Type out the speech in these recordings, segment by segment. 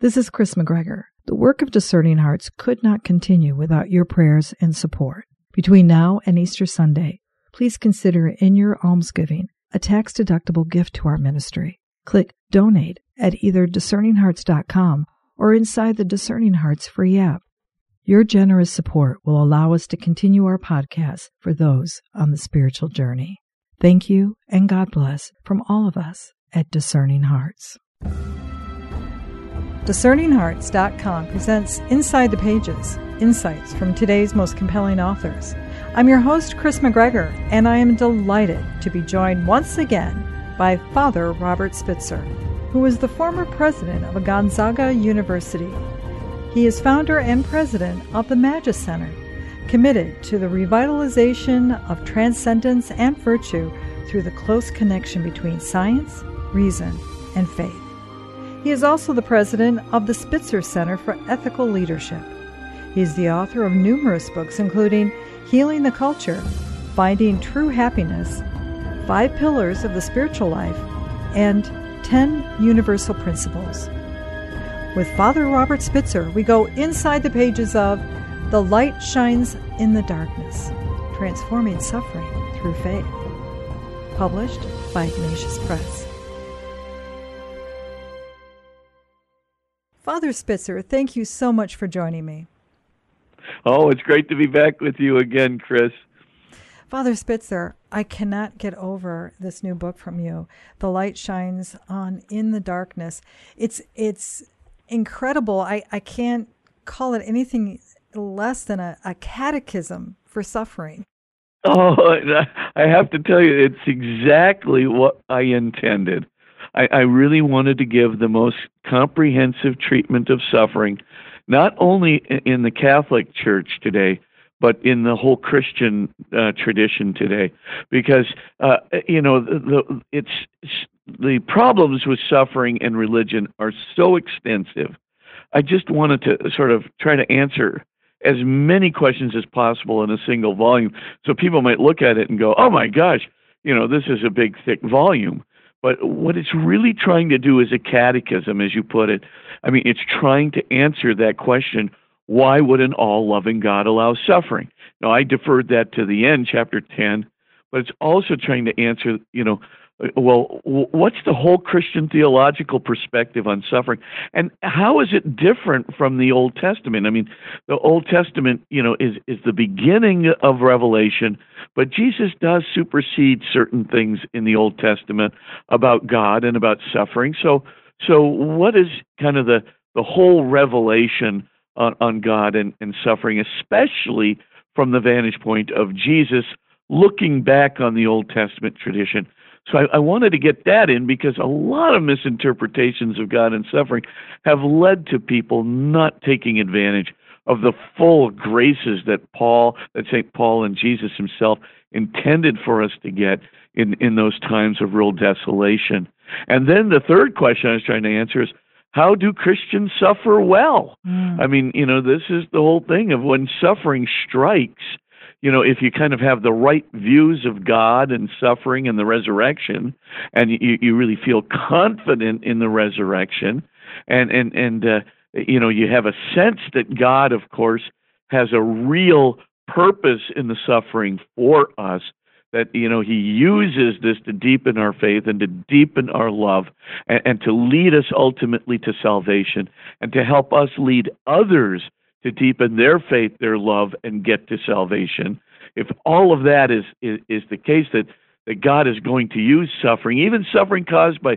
This is Kris McGregor. The work of Discerning Hearts could not continue without your prayers and support. Between now and Easter Sunday, please consider in your almsgiving a tax deductible gift to our ministry. Click donate at either discerninghearts.com or inside the Discerning Hearts free app. Your generous support will allow us to continue our podcast for those on the spiritual journey. Thank you and God bless from all of us at Discerning Hearts. DiscerningHearts.com presents Inside the Pages Insights from today's most compelling authors. I'm your host, Kris McGregor, and I am delighted to be joined once again by Father Robert Spitzer, who is the former president of Gonzaga University. He is founder and president of the Magis Center, committed to the revitalization of transcendence and virtue through the close connection between science, reason, and faith. He is also the president of the Spitzer Center for Ethical Leadership. He is the author of numerous books, including Healing the Culture, Finding True Happiness, Five Pillars of the Spiritual Life, and Ten Universal Principles. With Father Robert Spitzer, we go inside the pages of The Light Shines in the Darkness Transforming Suffering Through Faith, published by Ignatius Press. Father Spitzer, thank you so much for joining me. Oh, it's great to be back with you again, Kris. Father Spitzer, I cannot get over this new book from you. The light shines on in the darkness. It's it's incredible. I, I can't call it anything less than a, a catechism for suffering. Oh, I have to tell you, it's exactly what I intended. I, I really wanted to give the most comprehensive treatment of suffering, not only in the Catholic Church today, but in the whole Christian uh, tradition today, because uh, you know the, the, it's the problems with suffering and religion are so extensive. I just wanted to sort of try to answer as many questions as possible in a single volume, so people might look at it and go, "Oh my gosh, you know, this is a big thick volume." But what it's really trying to do is a catechism, as you put it. I mean, it's trying to answer that question why would an all loving God allow suffering? Now, I deferred that to the end, chapter 10, but it's also trying to answer, you know, well, what's the whole Christian theological perspective on suffering, and how is it different from the Old Testament? I mean, the Old Testament, you know, is is the beginning of revelation, but Jesus does supersede certain things in the Old Testament about God and about suffering. So, so what is kind of the the whole revelation on, on God and, and suffering, especially from the vantage point of Jesus looking back on the Old Testament tradition? So I, I, wanted to get that in because a lot of misinterpretations of God and suffering have led to people not taking advantage of the full graces that Paul, that St. Paul and Jesus himself intended for us to get in, in those times of real desolation. And then the third question I was trying to answer is how do Christians suffer well? Mm. I mean, you know, this is the whole thing of when suffering strikes, you know, if you kind of have the right views of God and suffering and the resurrection, and you, you really feel confident in the resurrection, and and and uh, you know, you have a sense that God, of course, has a real purpose in the suffering for us. That you know He uses this to deepen our faith and to deepen our love, and, and to lead us ultimately to salvation, and to help us lead others to deepen their faith, their love, and get to salvation. If all of that is, is, is the case, that, that God is going to use suffering, even suffering caused by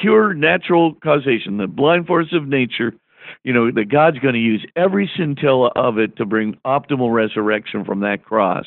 pure natural causation, the blind force of nature, you know, that God's going to use every scintilla of it to bring optimal resurrection from that cross.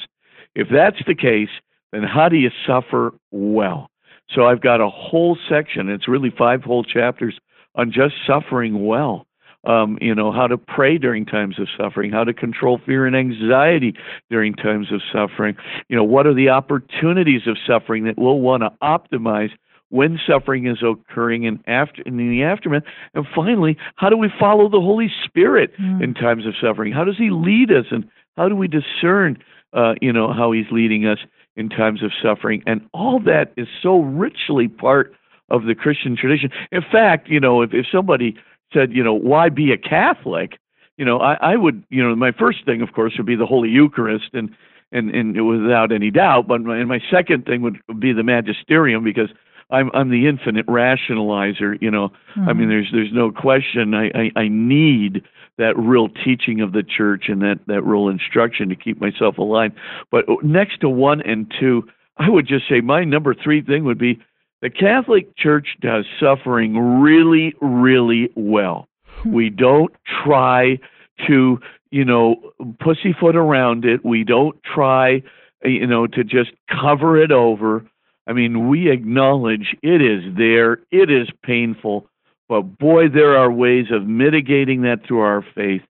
If that's the case, then how do you suffer well? So I've got a whole section, it's really five whole chapters on just suffering well um, you know, how to pray during times of suffering, how to control fear and anxiety during times of suffering. You know, what are the opportunities of suffering that we'll want to optimize when suffering is occurring and after in the aftermath and finally how do we follow the holy spirit mm. in times of suffering how does he lead us and how do we discern uh, you know how he's leading us in times of suffering and all that is so richly part of the christian tradition in fact you know if, if somebody said, you know, why be a Catholic? You know, I, I would, you know, my first thing, of course, would be the Holy Eucharist, and and and without any doubt. But my, and my second thing would be the Magisterium because I'm I'm the infinite rationalizer. You know, mm-hmm. I mean, mm-hmm. there's there's no question. I, I I need that real teaching of the church and that that real instruction to keep myself alive. But next to one and two, I would just say my number three thing would be the Catholic Church does suffering really, really well. Hmm. We don't try to, you know, pussyfoot around it. We don't try, you know, to just cover it over. I mean, we acknowledge it is there, it is painful, but boy, there are ways of mitigating that through our faith.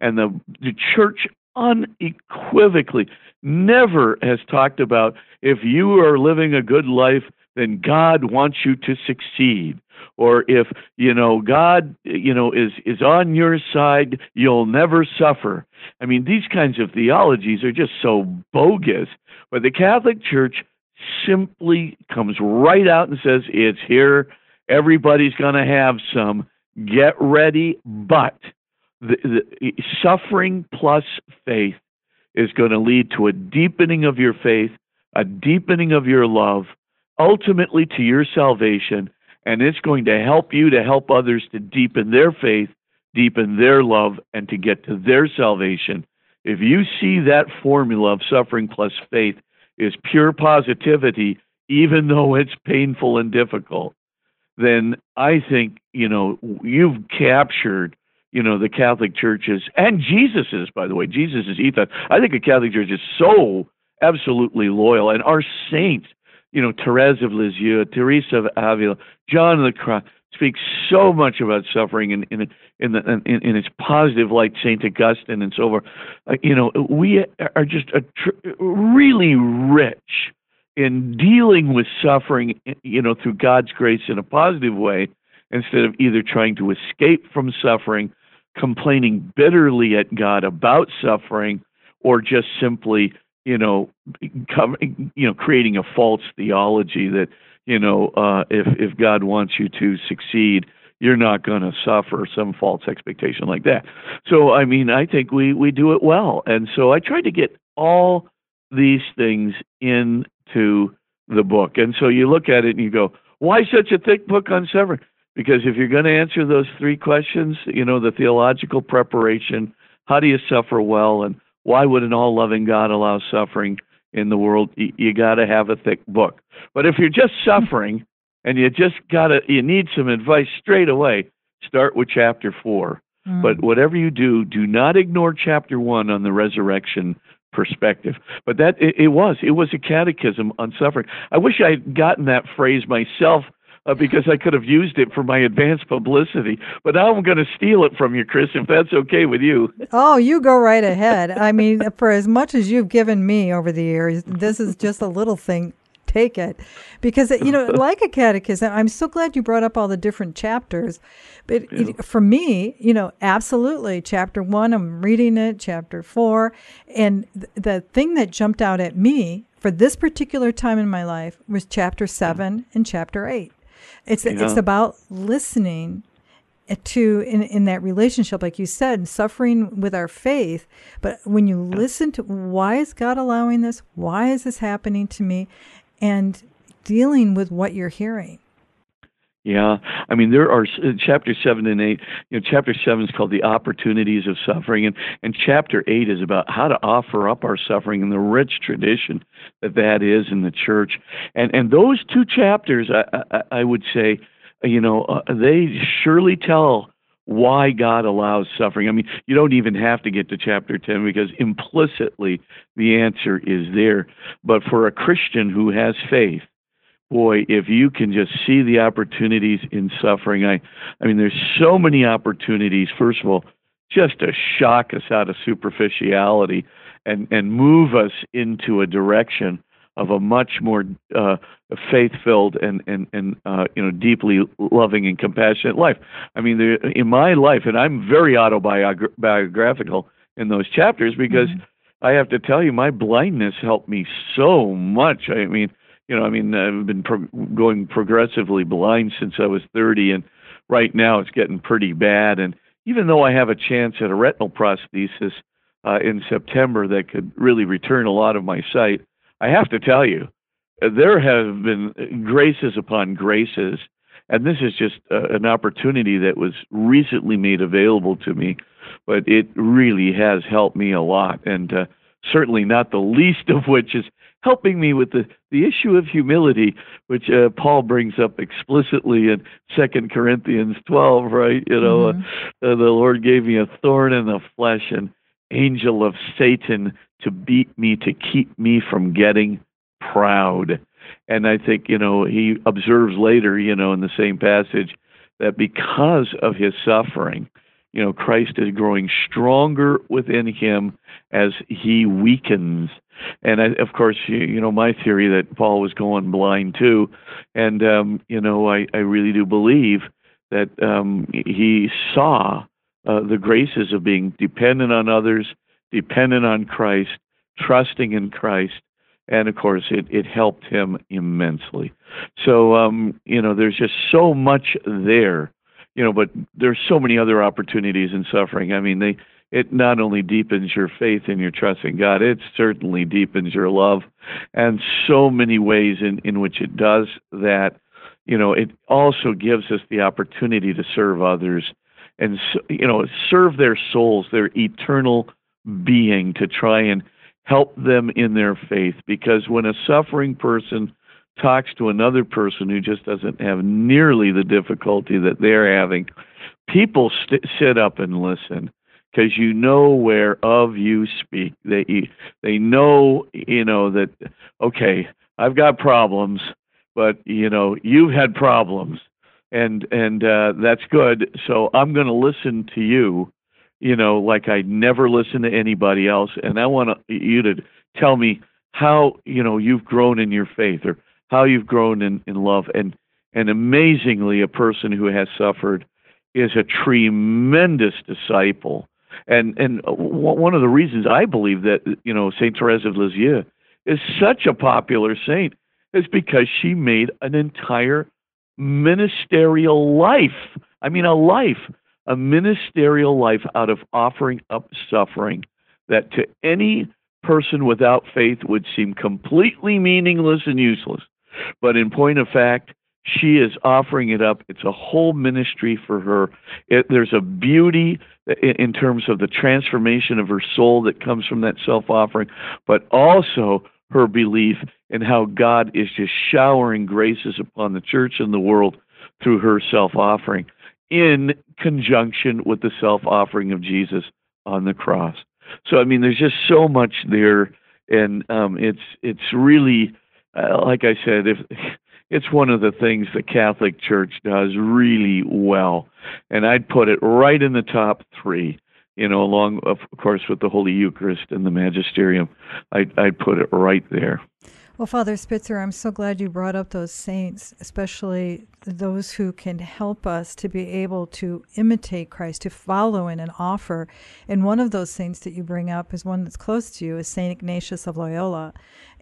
And the, the church unequivocally never has talked about if you are living a good life, then God wants you to succeed. Or if, you know, God, you know, is, is on your side, you'll never suffer. I mean, these kinds of theologies are just so bogus. But the Catholic Church simply comes right out and says, it's here. Everybody's going to have some. Get ready. But the, the, suffering plus faith is going to lead to a deepening of your faith, a deepening of your love, ultimately to your salvation. And it's going to help you to help others to deepen their faith, deepen their love, and to get to their salvation. If you see that formula of suffering plus faith is pure positivity, even though it's painful and difficult, then I think, you know, you've captured, you know, the Catholic Church's and Jesus's, by the way, Jesus's ethos. I think the Catholic Church is so absolutely loyal, and our saints, you know, Therese of Lisieux, Teresa of Avila, John of the Cross, speaks so much about suffering in in in, the, in, in its positive light, Saint Augustine and so forth. Uh, you know, we are just a tr- really rich in dealing with suffering, you know, through God's grace in a positive way, instead of either trying to escape from suffering, complaining bitterly at God about suffering, or just simply, you know, come, you know, creating a false theology that you know, uh, if if God wants you to succeed, you're not going to suffer some false expectation like that. So, I mean, I think we we do it well, and so I tried to get all these things into the book. And so you look at it and you go, why such a thick book on suffering? Because if you're going to answer those three questions, you know, the theological preparation, how do you suffer well, and why would an all loving God allow suffering? in the world, you, you got to have a thick book. But if you're just suffering and you just got to, you need some advice straight away, start with chapter four. Mm. But whatever you do, do not ignore chapter one on the resurrection perspective. But that it, it was it was a catechism on suffering. I wish I had gotten that phrase myself uh, because I could have used it for my advanced publicity. But now I'm going to steal it from you, Kris, if that's okay with you. Oh, you go right ahead. I mean, for as much as you've given me over the years, this is just a little thing. Take it. Because, you know, like a catechism, I'm so glad you brought up all the different chapters. But yeah. it, for me, you know, absolutely. Chapter one, I'm reading it, chapter four. And th- the thing that jumped out at me for this particular time in my life was chapter seven and chapter eight it's yeah. it's about listening to in in that relationship, like you said, suffering with our faith. But when you listen to why is God allowing this? Why is this happening to me? And dealing with what you're hearing. Yeah, I mean there are uh, chapter seven and eight. You know, chapter seven is called the opportunities of suffering, and and chapter eight is about how to offer up our suffering and the rich tradition that that is in the church. And and those two chapters, I I, I would say, you know, uh, they surely tell why God allows suffering. I mean, you don't even have to get to chapter 10 because implicitly the answer is there. But for a Christian who has faith, boy, if you can just see the opportunities in suffering, I, I mean, there's so many opportunities. First of all, just to shock us out of superficiality and and move us into a direction of a much more uh, faith-filled and and and uh, you know deeply loving and compassionate life. I mean, there, in my life, and I'm very autobiographical in those chapters because mm-hmm. I have to tell you, my blindness helped me so much. I mean, you know, I mean, I've been pro- going progressively blind since I was 30, and right now it's getting pretty bad. And even though I have a chance at a retinal prosthesis uh, in September that could really return a lot of my sight, I have to tell you, there have been graces upon graces. And this is just uh, an opportunity that was recently made available to me, but it really has helped me a lot. And uh, certainly not the least of which is helping me with the, the issue of humility, which uh, Paul brings up explicitly in Second Corinthians 12, right? You know, mm-hmm. uh, the Lord gave me a thorn in the flesh, an angel of Satan to beat me, to keep me from getting proud. And I think, you know, he observes later, you know, in the same passage, that because of his suffering, you know, Christ is growing stronger within him as he weakens. And I, of course, you, you know, my theory that Paul was going blind too. And, um, you know, I, I really do believe that um, he saw uh, the graces of being dependent on others, dependent on Christ, trusting in Christ, and of course it, it helped him immensely so um, you know there's just so much there you know but there's so many other opportunities in suffering. I mean they it not only deepens your faith and your trust in god it certainly deepens your love. And so many ways in in which it does that you know it also gives us the opportunity to serve others and you know serve their souls their eternal being to try and help them in their faith. Because when a suffering person talks to another person who just doesn't have nearly the difficulty that they're having, people st- sit up and listen because you know where of you speak. They they know you know that okay, I've got problems, but you know you've had problems, and and uh, that's good. So I'm going to listen to you you know, like I never listen to anybody else. And I want you to tell me how, you know, you've grown in your faith or how you've grown in, in love. And, and amazingly, a person who has suffered is a tremendous disciple. And, and one of the reasons I believe that, you know, St. Therese of Lisieux is such a popular saint is because she made an entire ministerial life. I mean, a life a ministerial life out of offering up suffering that to any person without faith would seem completely meaningless and useless. But in point of fact, she is offering it up. It's a whole ministry for her. It, there's a beauty in, terms of the transformation of her soul that comes from that self offering, but also her belief in how God is just showering graces upon the church and the world through her self offering in conjunction with the self offering of Jesus on the cross. So I mean, there's just so much there, and um, it's it's really, uh, like I said, if it's one of the things the Catholic Church does really well, and I'd put it right in the top three. You know, along of course with the Holy Eucharist and the Magisterium, I'd, I'd put it right there. Well, Father Spitzer, I'm so glad you brought up those saints, especially those who can help us to be able to imitate Christ, to follow in and offer. And one of those saints that you bring up is one that's close to you, is Saint Ignatius of Loyola.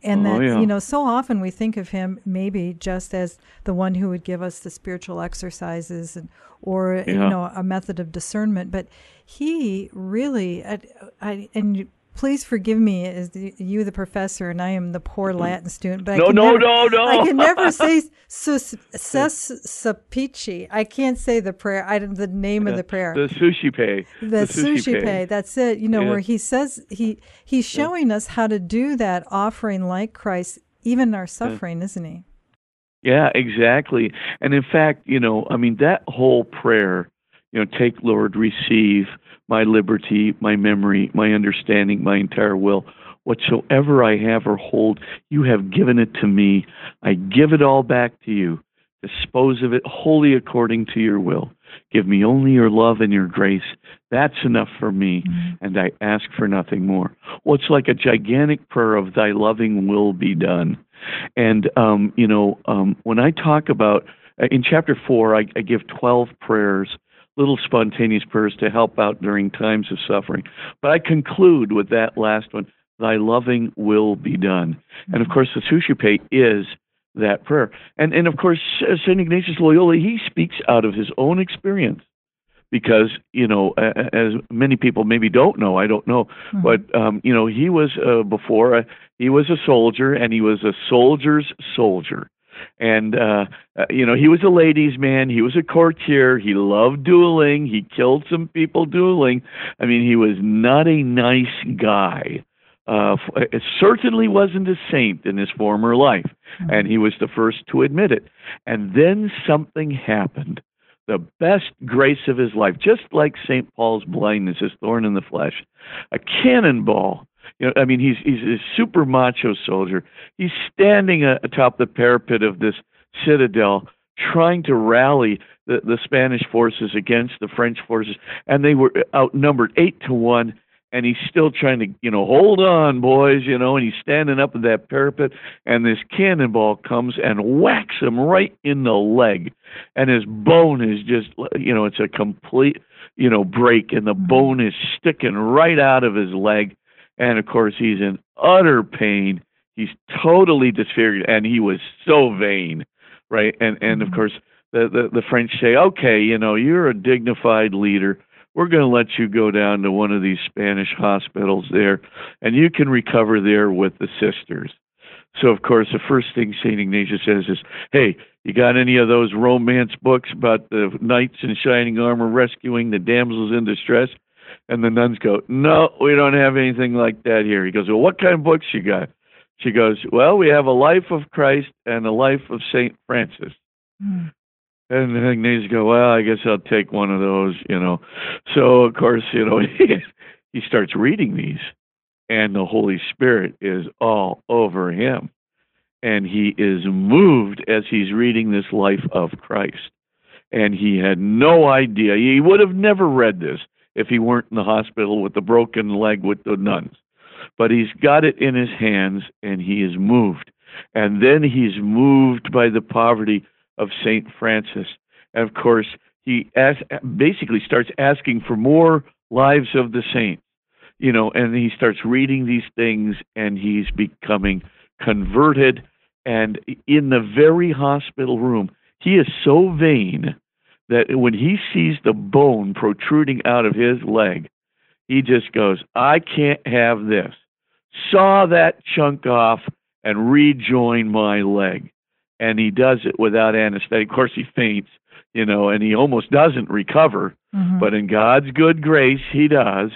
And oh, that, yeah. you know, so often we think of him maybe just as the one who would give us the spiritual exercises and, or, yeah. you know, a method of discernment. But he really, I, I, and please forgive me as the, you the professor and I am the poor. Latin student. But no, I can no, never, no, no. I can never say ses sapici. I can't say the prayer. I the name of the prayer. The Suscipe. The, the Suscipe. That's it. You know yeah. where he says he he's showing yeah. us how to do that offering like Christ, even in our suffering, yeah. isn't he? Yeah, exactly. And in fact, you know, I mean that whole prayer. You know, take Lord, receive my liberty, my memory, my understanding, my entire will. Whatsoever I have or hold, you have given it to me. I give it all back to you. Dispose of it wholly according to your will. Give me only your love and your grace. That's enough for me, mm-hmm. and I ask for nothing more. Well, it's like a gigantic prayer of thy loving will be done. And, um, you know, um, when I talk about, uh, in chapter four, I, I give 12 prayers little spontaneous prayers to help out during times of suffering. But I conclude with that last one Thy loving will be done. And of course, the Suscipe is that prayer. And and of course, Saint Ignatius Loyola he speaks out of his own experience because you know as many people maybe don't know i don't know mm-hmm. but um you know he was uh, before uh, he was a soldier and he was a soldier's soldier and uh, uh you know he was a ladies man he was a courtier he loved dueling he killed some people dueling i mean he was not a nice guy uh, it certainly wasn't a saint in his former life, mm-hmm. and he was the first to admit it. And then something happened. The best grace of his life, just like St. Paul's blindness, his thorn in the flesh, a cannonball. You know, I mean, he's he's a super macho soldier. He's standing uh, atop the parapet of this citadel, trying to rally the, the Spanish forces against the French forces, and they were outnumbered eight to one and he's still trying to, you know, hold on, boys, you know, and he's standing up at that parapet, and this cannonball comes and whacks him right in the leg, and his bone is just, you know, it's a complete, you know, break, and the bone is sticking right out of his leg, and of course he's in utter pain. He's totally disfigured, and he was so vain, right? And and of mm-hmm. course the the, the French say, okay, you know, you're a dignified leader we're going to let you go down to one of these Spanish hospitals there, and you can recover there with the sisters. So, of course, the first thing St. Ignatius says is, Hey, you got any of those romance books about the knights in shining armor rescuing the damsels in distress? And the nuns go, No, we don't have anything like that here. He goes, Well, what kind of books you got? She goes, Well, we have a life of Christ and a life of St. Francis. Mm. And the Ignatius go, well, I guess I'll take one of those, you know. So of course, you know, he, he starts reading these, and the Holy Spirit is all over him, and he is moved as he's reading this life of Christ, and he had no idea. He would have never read this if he weren't in the hospital with the broken leg with the nuns, but he's got it in his hands, and he is moved, and then he's moved by the poverty of St. Francis. And of course, he as, basically starts asking for more lives of the saints, you know, and he starts reading these things and he's becoming converted. And in the very hospital room, he is so vain that when he sees the bone protruding out of his leg, he just goes, I can't have this. Saw that chunk off and rejoin my leg and he does it without anesthetic. Of course, he faints, you know, and he almost doesn't recover. Mm-hmm. But in God's good grace, he does.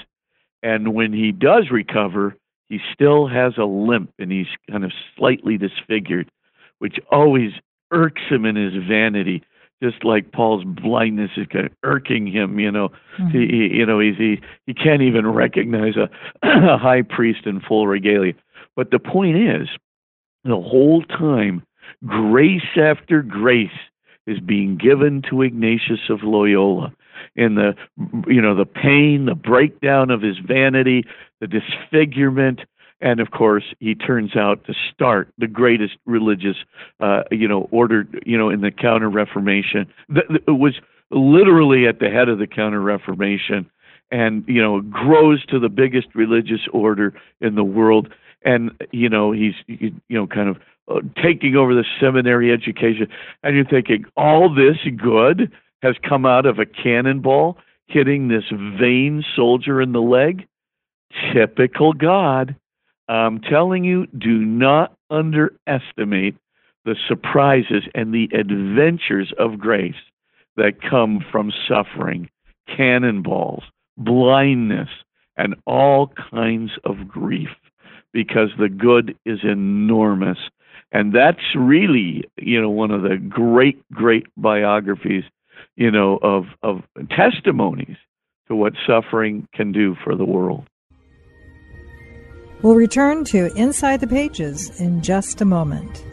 And when he does recover, he still has a limp and he's kind of slightly disfigured, which always irks him in his vanity. Just like Paul's blindness is kind of irking him, you know. Mm-hmm. He, you know, he's, he he can't even recognize a, a high priest in full regalia. But the point is, the whole time grace after grace is being given to Ignatius of Loyola in the you know the pain the breakdown of his vanity the disfigurement and of course he turns out to start the greatest religious uh, you know order you know in the counter reformation it was literally at the head of the counter reformation and you know grows to the biggest religious order in the world and you know he's you know kind of uh, taking over the seminary education, and you're thinking all this good has come out of a cannonball hitting this vain soldier in the leg. Typical God. I'm telling you, do not underestimate the surprises and the adventures of grace that come from suffering, cannonballs, blindness, and all kinds of grief because the good is enormous. And that's really you know one of the great great biographies you know of of testimonies to what suffering can do for the world we'll return to inside the pages in just a moment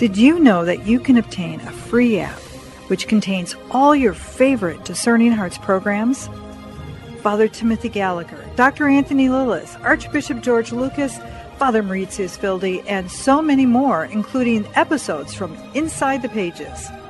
Did you know that you can obtain a free app which contains all your favorite Discerning Hearts programs? Father Timothy Gallagher, Dr. Anthony Lilles, Archbishop George Lucas, Father Mauritius Wilde, and so many more, including episodes from Inside the Pages,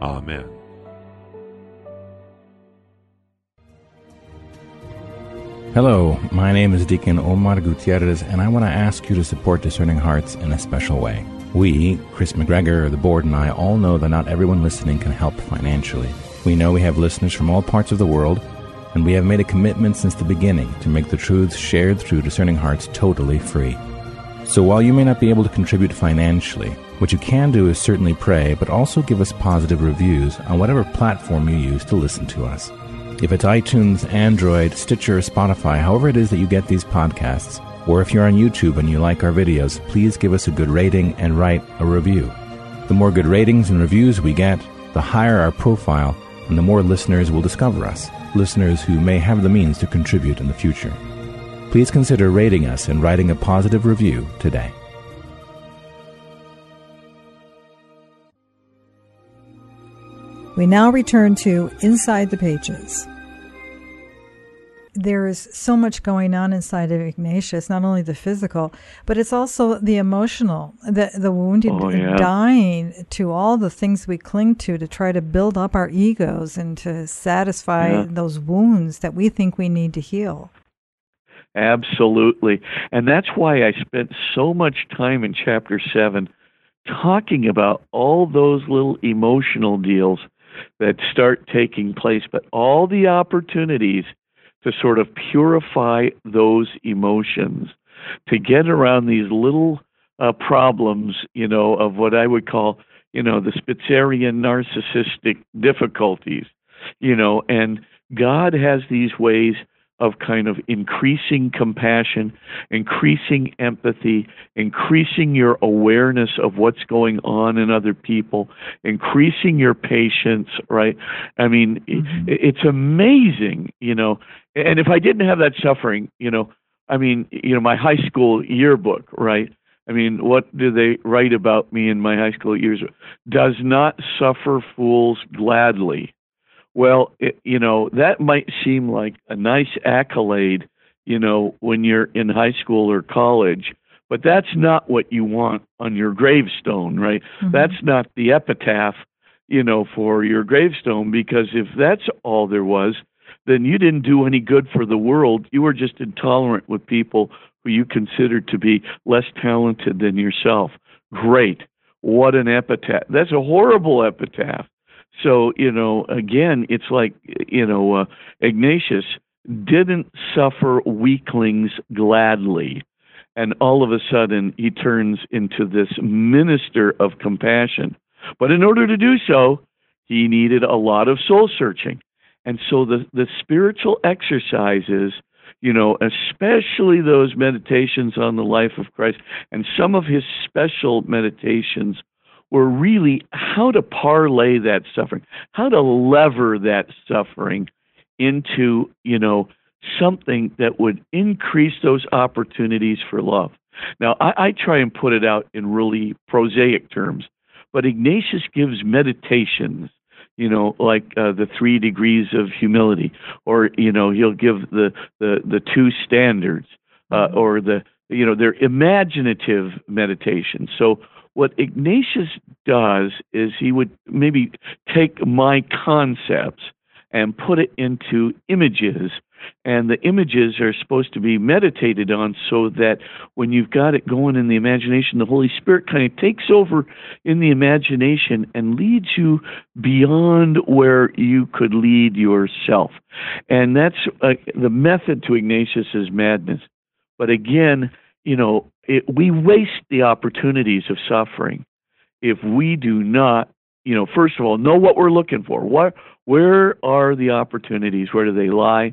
Amen. Hello, my name is Deacon Omar Gutierrez, and I want to ask you to support Discerning Hearts in a special way. We, Kris McGregor, the board, and I all know that not everyone listening can help financially. We know we have listeners from all parts of the world, and we have made a commitment since the beginning to make the truths shared through Discerning Hearts totally free. So while you may not be able to contribute financially, what you can do is certainly pray, but also give us positive reviews on whatever platform you use to listen to us. If it's iTunes, Android, Stitcher, Spotify, however it is that you get these podcasts, or if you're on YouTube and you like our videos, please give us a good rating and write a review. The more good ratings and reviews we get, the higher our profile, and the more listeners will discover us, listeners who may have the means to contribute in the future please consider rating us and writing a positive review today. We now return to Inside the Pages. There is so much going on inside of Ignatius, not only the physical, but it's also the emotional, the, the wounded oh, yeah. dying to all the things we cling to to try to build up our egos and to satisfy yeah. those wounds that we think we need to heal. Absolutely. And that's why I spent so much time in chapter 7 talking about all those little emotional deals that start taking place, but all the opportunities to sort of purify those emotions, to get around these little uh, problems, you know, of what I would call, you know, the Spitzerian narcissistic difficulties, you know, and God has these ways of kind of increasing compassion, increasing empathy, increasing your awareness of what's going on in other people, increasing your patience, right? I mean, mm-hmm. it's amazing, you know. And if I didn't have that suffering, you know, I mean, you know, my high school yearbook, right? I mean, what do they write about me in my high school years? Does not suffer fools gladly well, it, you know, that might seem like a nice accolade, you know, when you're in high school or college, but that's not what you want on your gravestone, right? Mm-hmm. That's not the epitaph, you know, for your gravestone because if that's all there was, then you didn't do any good for the world. You were just intolerant with people who you considered to be less talented than yourself. Great. What an epitaph. That's a horrible epitaph. So, you know, again, it's like, you know, uh, Ignatius didn't suffer weaklings gladly. And all of a sudden, he turns into this minister of compassion. But in order to do so, he needed a lot of soul searching. And so the, the spiritual exercises, you know, especially those meditations on the life of Christ and some of his special meditations were really how to parlay that suffering, how to lever that suffering into, you know, something that would increase those opportunities for love. Now, I, I try and put it out in really prosaic terms, but Ignatius gives meditations you know, like uh, the three degrees of humility, or you know, he'll give the the the two standards, uh, mm-hmm. or the you know, they're imaginative meditations. So what Ignatius does is he would maybe take my concepts and put it into images And the images are supposed to be meditated on so that when you've got it going in the imagination, the Holy Spirit kind of takes over in the imagination and leads you beyond where you could lead yourself. And that's uh, the method to Ignatius's madness. But again, you know, it, we waste the opportunities of suffering if we do not, you know, first of all, know what we're looking for. What, where are the opportunities? Where do they lie?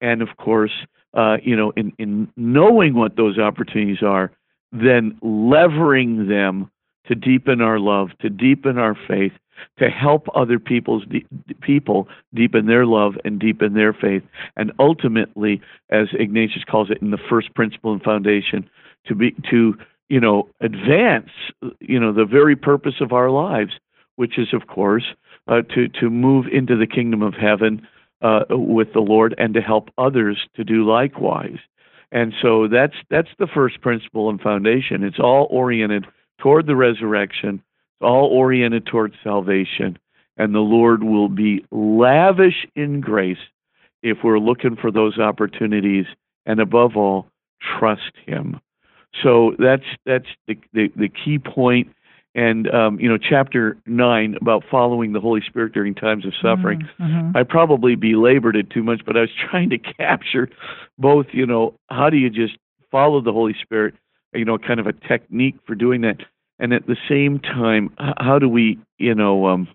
And of course, uh, you know, in, in knowing what those opportunities are, then levering them to deepen our love, to deepen our faith, to help other people's de- people deepen their love and deepen their faith, and ultimately, as Ignatius calls it in the first principle and foundation, to be to you know advance you know the very purpose of our lives, which is of course uh, to to move into the kingdom of heaven uh, with the Lord and to help others to do likewise. And so that's that's the first principle and foundation. It's all oriented toward the resurrection all oriented towards salvation. And the Lord will be lavish in grace if we're looking for those opportunities and above all, trust Him. So that's that's the the, the key point. And um, you know, chapter nine about following the Holy Spirit during times of suffering. Mm-hmm. mm-hmm. I probably belabored it too much, but I was trying to capture both. You know, how do you just follow the Holy Spirit? You know, kind of a technique for doing that, and at the same time, how do we, you know, um,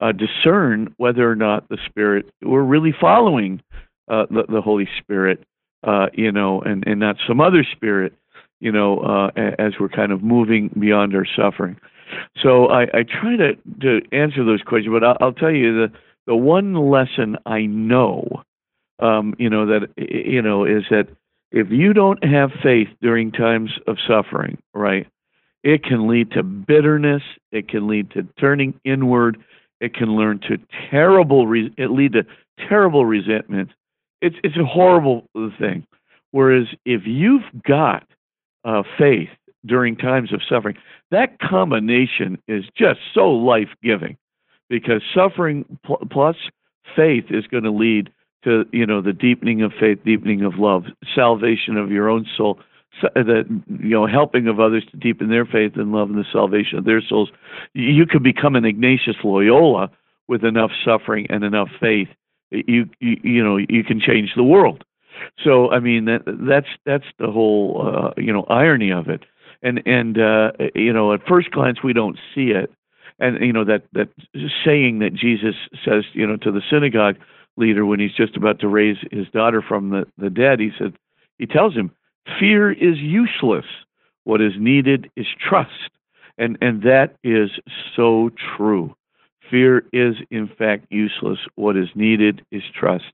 uh, discern whether or not the Spirit we're really following uh, the, the Holy Spirit, uh, you know, and and not some other spirit, you know, uh, as we're kind of moving beyond our suffering. So I, I try to to answer those questions, but I'll, I'll tell you the the one lesson I know, um, you know, that you know is that if you don't have faith during times of suffering, right, it can lead to bitterness. It can lead to turning inward. It can lead to terrible. Re- it lead to terrible resentment. It's it's a horrible thing. Whereas if you've got uh, faith during times of suffering, that combination is just so life giving, because suffering pl- plus faith is going to lead to you know the deepening of faith, deepening of love, salvation of your own soul, that you know helping of others to deepen their faith and love and the salvation of their souls. You could become an ignatius loyola with enough suffering and enough faith. You you, you know you can change the world. So i mean that that's that's the whole uh, you know irony of it. And and uh you know at first glance we don't see it. And you know that that saying that jesus says you know to the synagogue leader when he's just about to raise his daughter from the the dead he said he tells him Fear is useless. What is needed is trust. And, and that is so true. Fear is, in fact, useless. What is needed is trust.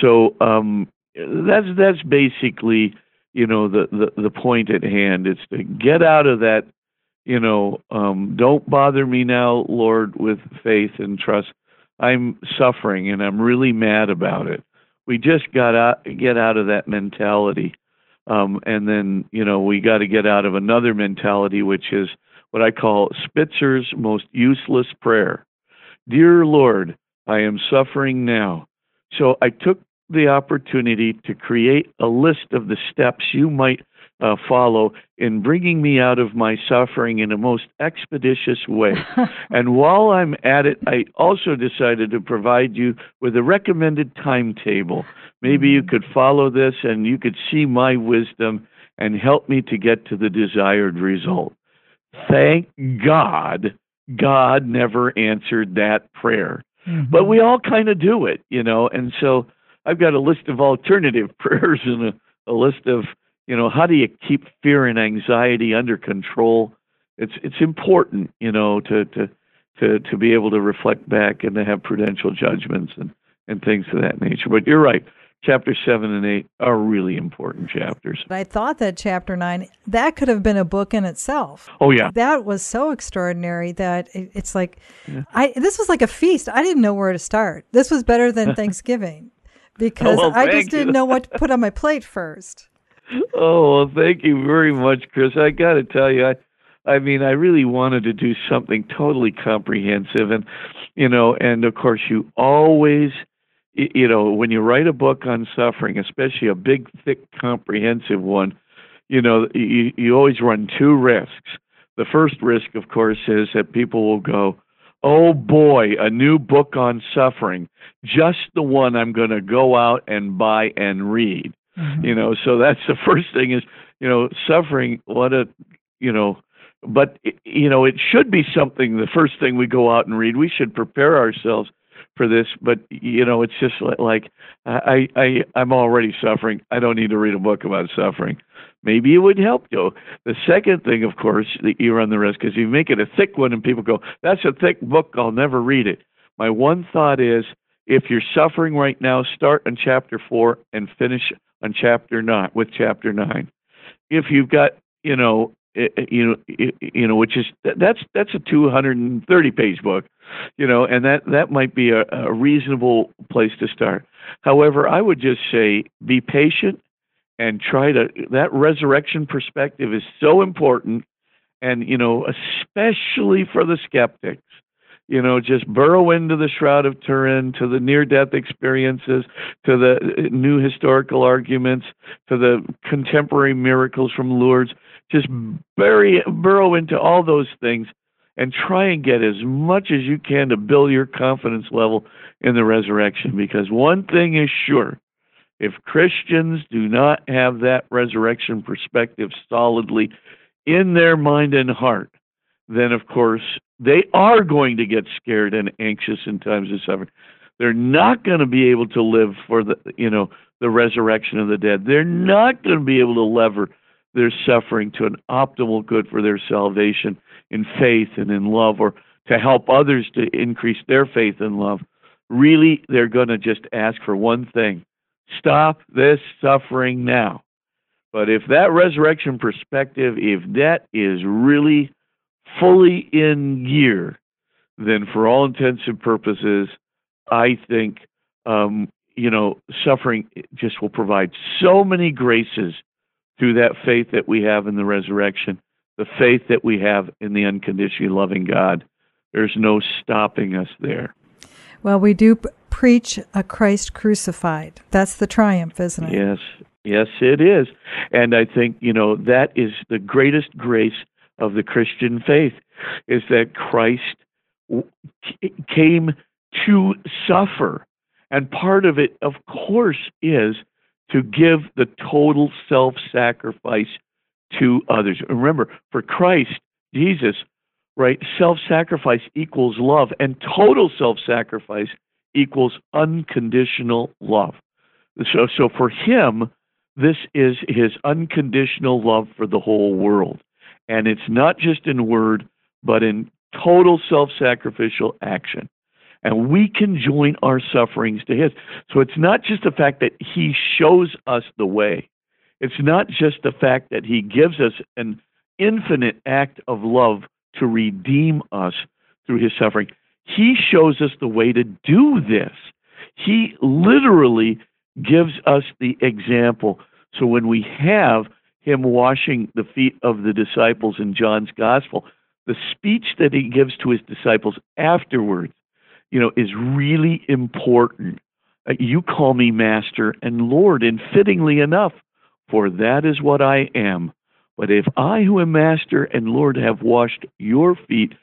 So um, that's that's basically, you know, the, the, the point at hand. It's to get out of that, you know, um, don't bother me now, Lord, with faith and trust. I'm suffering and I'm really mad about it. We just got out, get out of that mentality um, and then, you know, we got to get out of another mentality, which is what I call Spitzer's most useless prayer. Dear Lord, I am suffering now. So I took the opportunity to create a list of the steps you might uh, follow in bringing me out of my suffering in a most expeditious way. and while I'm at it, I also decided to provide you with a recommended timetable. Maybe you mm-hmm. could follow this and you could see my wisdom and help me to get to the desired result. Thank God, God never answered that prayer. Mm-hmm. But we all kind of do it, you know, and so I've got a list of alternative prayers and a, a list of you know how do you keep fear and anxiety under control? It's it's important you know to to to to be able to reflect back and to have prudential judgments and and things of that nature. But you're right chapter 7 and 8 are really important chapters. I thought that chapter 9 that could have been a book in itself. Oh yeah. That was so extraordinary that it's like yeah. i this was like a feast. I didn't know where to start. This was better than thanksgiving oh, because oh, well, i just didn't know what to put on my plate first oh well, thank you very much, Kris. I got to tell you, I, I mean, I really wanted to do something totally comprehensive, and you know, and of course, you always, you know, when you write a book on suffering, especially a big, thick, comprehensive one, you know, you, you always run two risks. The first risk, of course, is that people will go, oh boy, a new book on suffering, just the one I'm going to go out and buy and read. Mm-hmm. You know, so that's the first thing is, you know, suffering, what a, you know, but, you know, it should be something, the first thing we go out and read. We should prepare ourselves for this, but you know, it's just like I I I'm already suffering. I don't need to read a book about suffering. Maybe it would help you. The second thing, of course, that you run the risk is you make it a thick one, and people go, "That's a thick book. I'll never read it." My one thought is, if you're suffering right now, start on chapter four and finish on chapter nine with chapter nine. If you've got, you know, you know, you know, which is that's that's a 230 page book, you know, and that that might be a, a reasonable place to start. However, I would just say be patient and try to that resurrection perspective is so important and you know especially for the skeptics you know just burrow into the shroud of turin to the near death experiences to the uh, new historical arguments to the contemporary miracles from lourdes. Just bury burrow into all those things and try and get as much as you can to build your confidence level in the resurrection because one thing is sure if Christians do not have that resurrection perspective solidly in their mind and heart, then of course they are going to get scared and anxious in times of suffering. They're not going to be able to live for the you know the resurrection of the dead. They're not going to be able to lever their suffering to an optimal good for their salvation in faith and in love or to help others to increase their faith and love. Really, they're going to just ask for one thing Stop this suffering now. But if that resurrection perspective, if that is really fully in gear, then for all intents and purposes, I think, um, you know, suffering just will provide so many graces through that faith that we have in the resurrection, the faith that we have in the unconditionally loving God. There's no stopping us there. Well, we do preach a Christ crucified. That's the triumph, isn't it? Yes, yes, it is. And I think, you know, that is the greatest grace of the Christian faith is that Christ came to suffer. And part of it, of course, is to give the total self sacrifice to others. Remember, for Christ, Jesus, right, self sacrifice equals love, and total self sacrifice equals unconditional love. So, so for him, this is his unconditional love for the whole world. And it's not just in word, but in total self sacrificial action. And we can join our sufferings to his. So it's not just the fact that he shows us the way, it's not just the fact that he gives us an infinite act of love to redeem us through his suffering. He shows us the way to do this. He literally gives us the example. So when we have him washing the feet of the disciples in John's gospel, the speech that he gives to his disciples afterwards, you know, is really important. Uh, you call me master and Lord, and fittingly enough, for that is what I am. But if I, who am master and Lord, have washed your feet,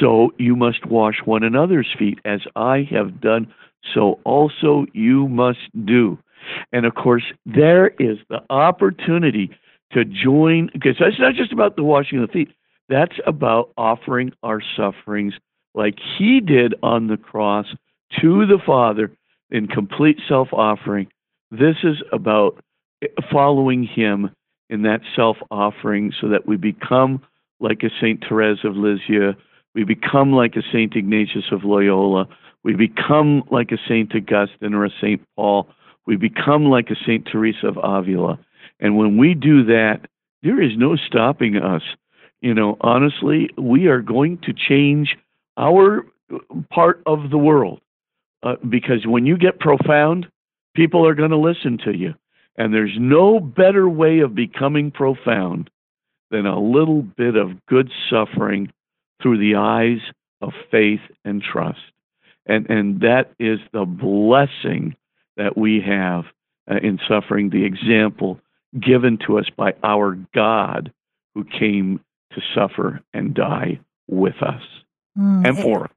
so you must wash one another's feet, as I have done, so also you must do. And of course, there is the opportunity to join, because that's not just about the washing of the feet, that's about offering our sufferings like He did on the cross to the Father in complete self offering. This is about following Him in that self offering so that we become like a Saint Therese of Lisieux we become like a St. Ignatius of Loyola. We become like a St. Augustine or a St. Paul. We become like a St. Teresa of Avila. And when we do that, there is no stopping us. You know, honestly, we are going to change our part of the world uh, because when you get profound, people are going to listen to you. And there's no better way of becoming profound than a little bit of good suffering through the eyes of faith and trust. And, and that is the blessing that we have uh, in suffering, the example given to us by our God who came to suffer and die with us mm, and for us.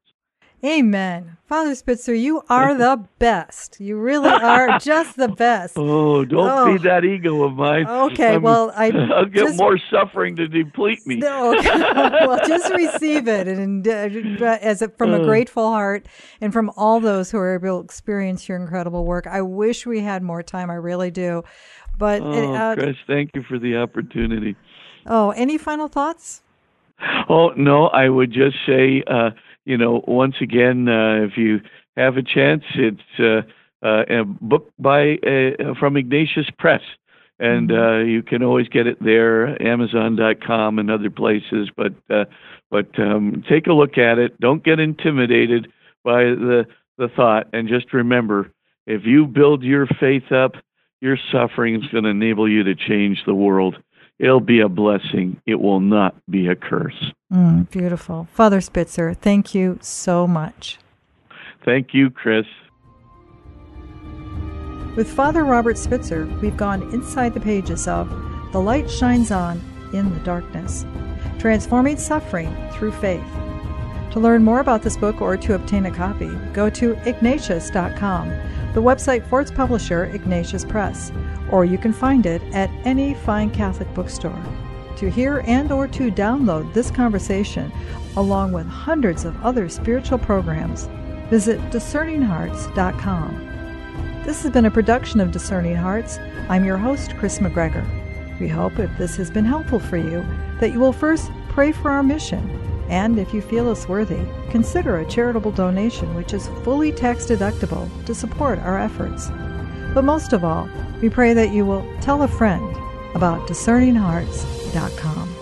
Amen. Father Spitzer, you are the best. You really are just the best. Oh, don't oh. feed that ego of mine. Okay, I'm, well, I, will get just, more suffering to deplete me. No, okay. well, just receive it, and uh, as a, from a uh. grateful heart, and from all those who are able to experience your incredible work. I wish we had more time. I really do. But oh, uh, Kris, thank you for the opportunity. Oh, any final thoughts? Oh no, I would just say. Uh, you know, once again, uh, if you have a chance, it's uh, uh, a book by uh, from Ignatius Press, and mm-hmm. uh, you can always get it there, Amazon.com and other places. But uh, but um, take a look at it. Don't get intimidated by the the thought, and just remember, if you build your faith up, your suffering is going to enable you to change the world. It'll be a blessing. It will not be a curse. Mm, beautiful. Father Spitzer, thank you so much. Thank you, Kris. With Father Robert Spitzer, we've gone inside the pages of The Light Shines On in the Darkness Transforming Suffering Through Faith. To learn more about this book or to obtain a copy, go to ignatius.com, the website for its publisher, Ignatius Press, or you can find it at any fine Catholic bookstore. To hear and or to download this conversation along with hundreds of other spiritual programs, visit discerninghearts.com. This has been a production of Discerning Hearts. I'm your host, Kris McGregor. We hope if this has been helpful for you that you will first pray for our mission and if you feel us worthy, consider a charitable donation which is fully tax deductible to support our efforts. But most of all, we pray that you will tell a friend about discerninghearts.com.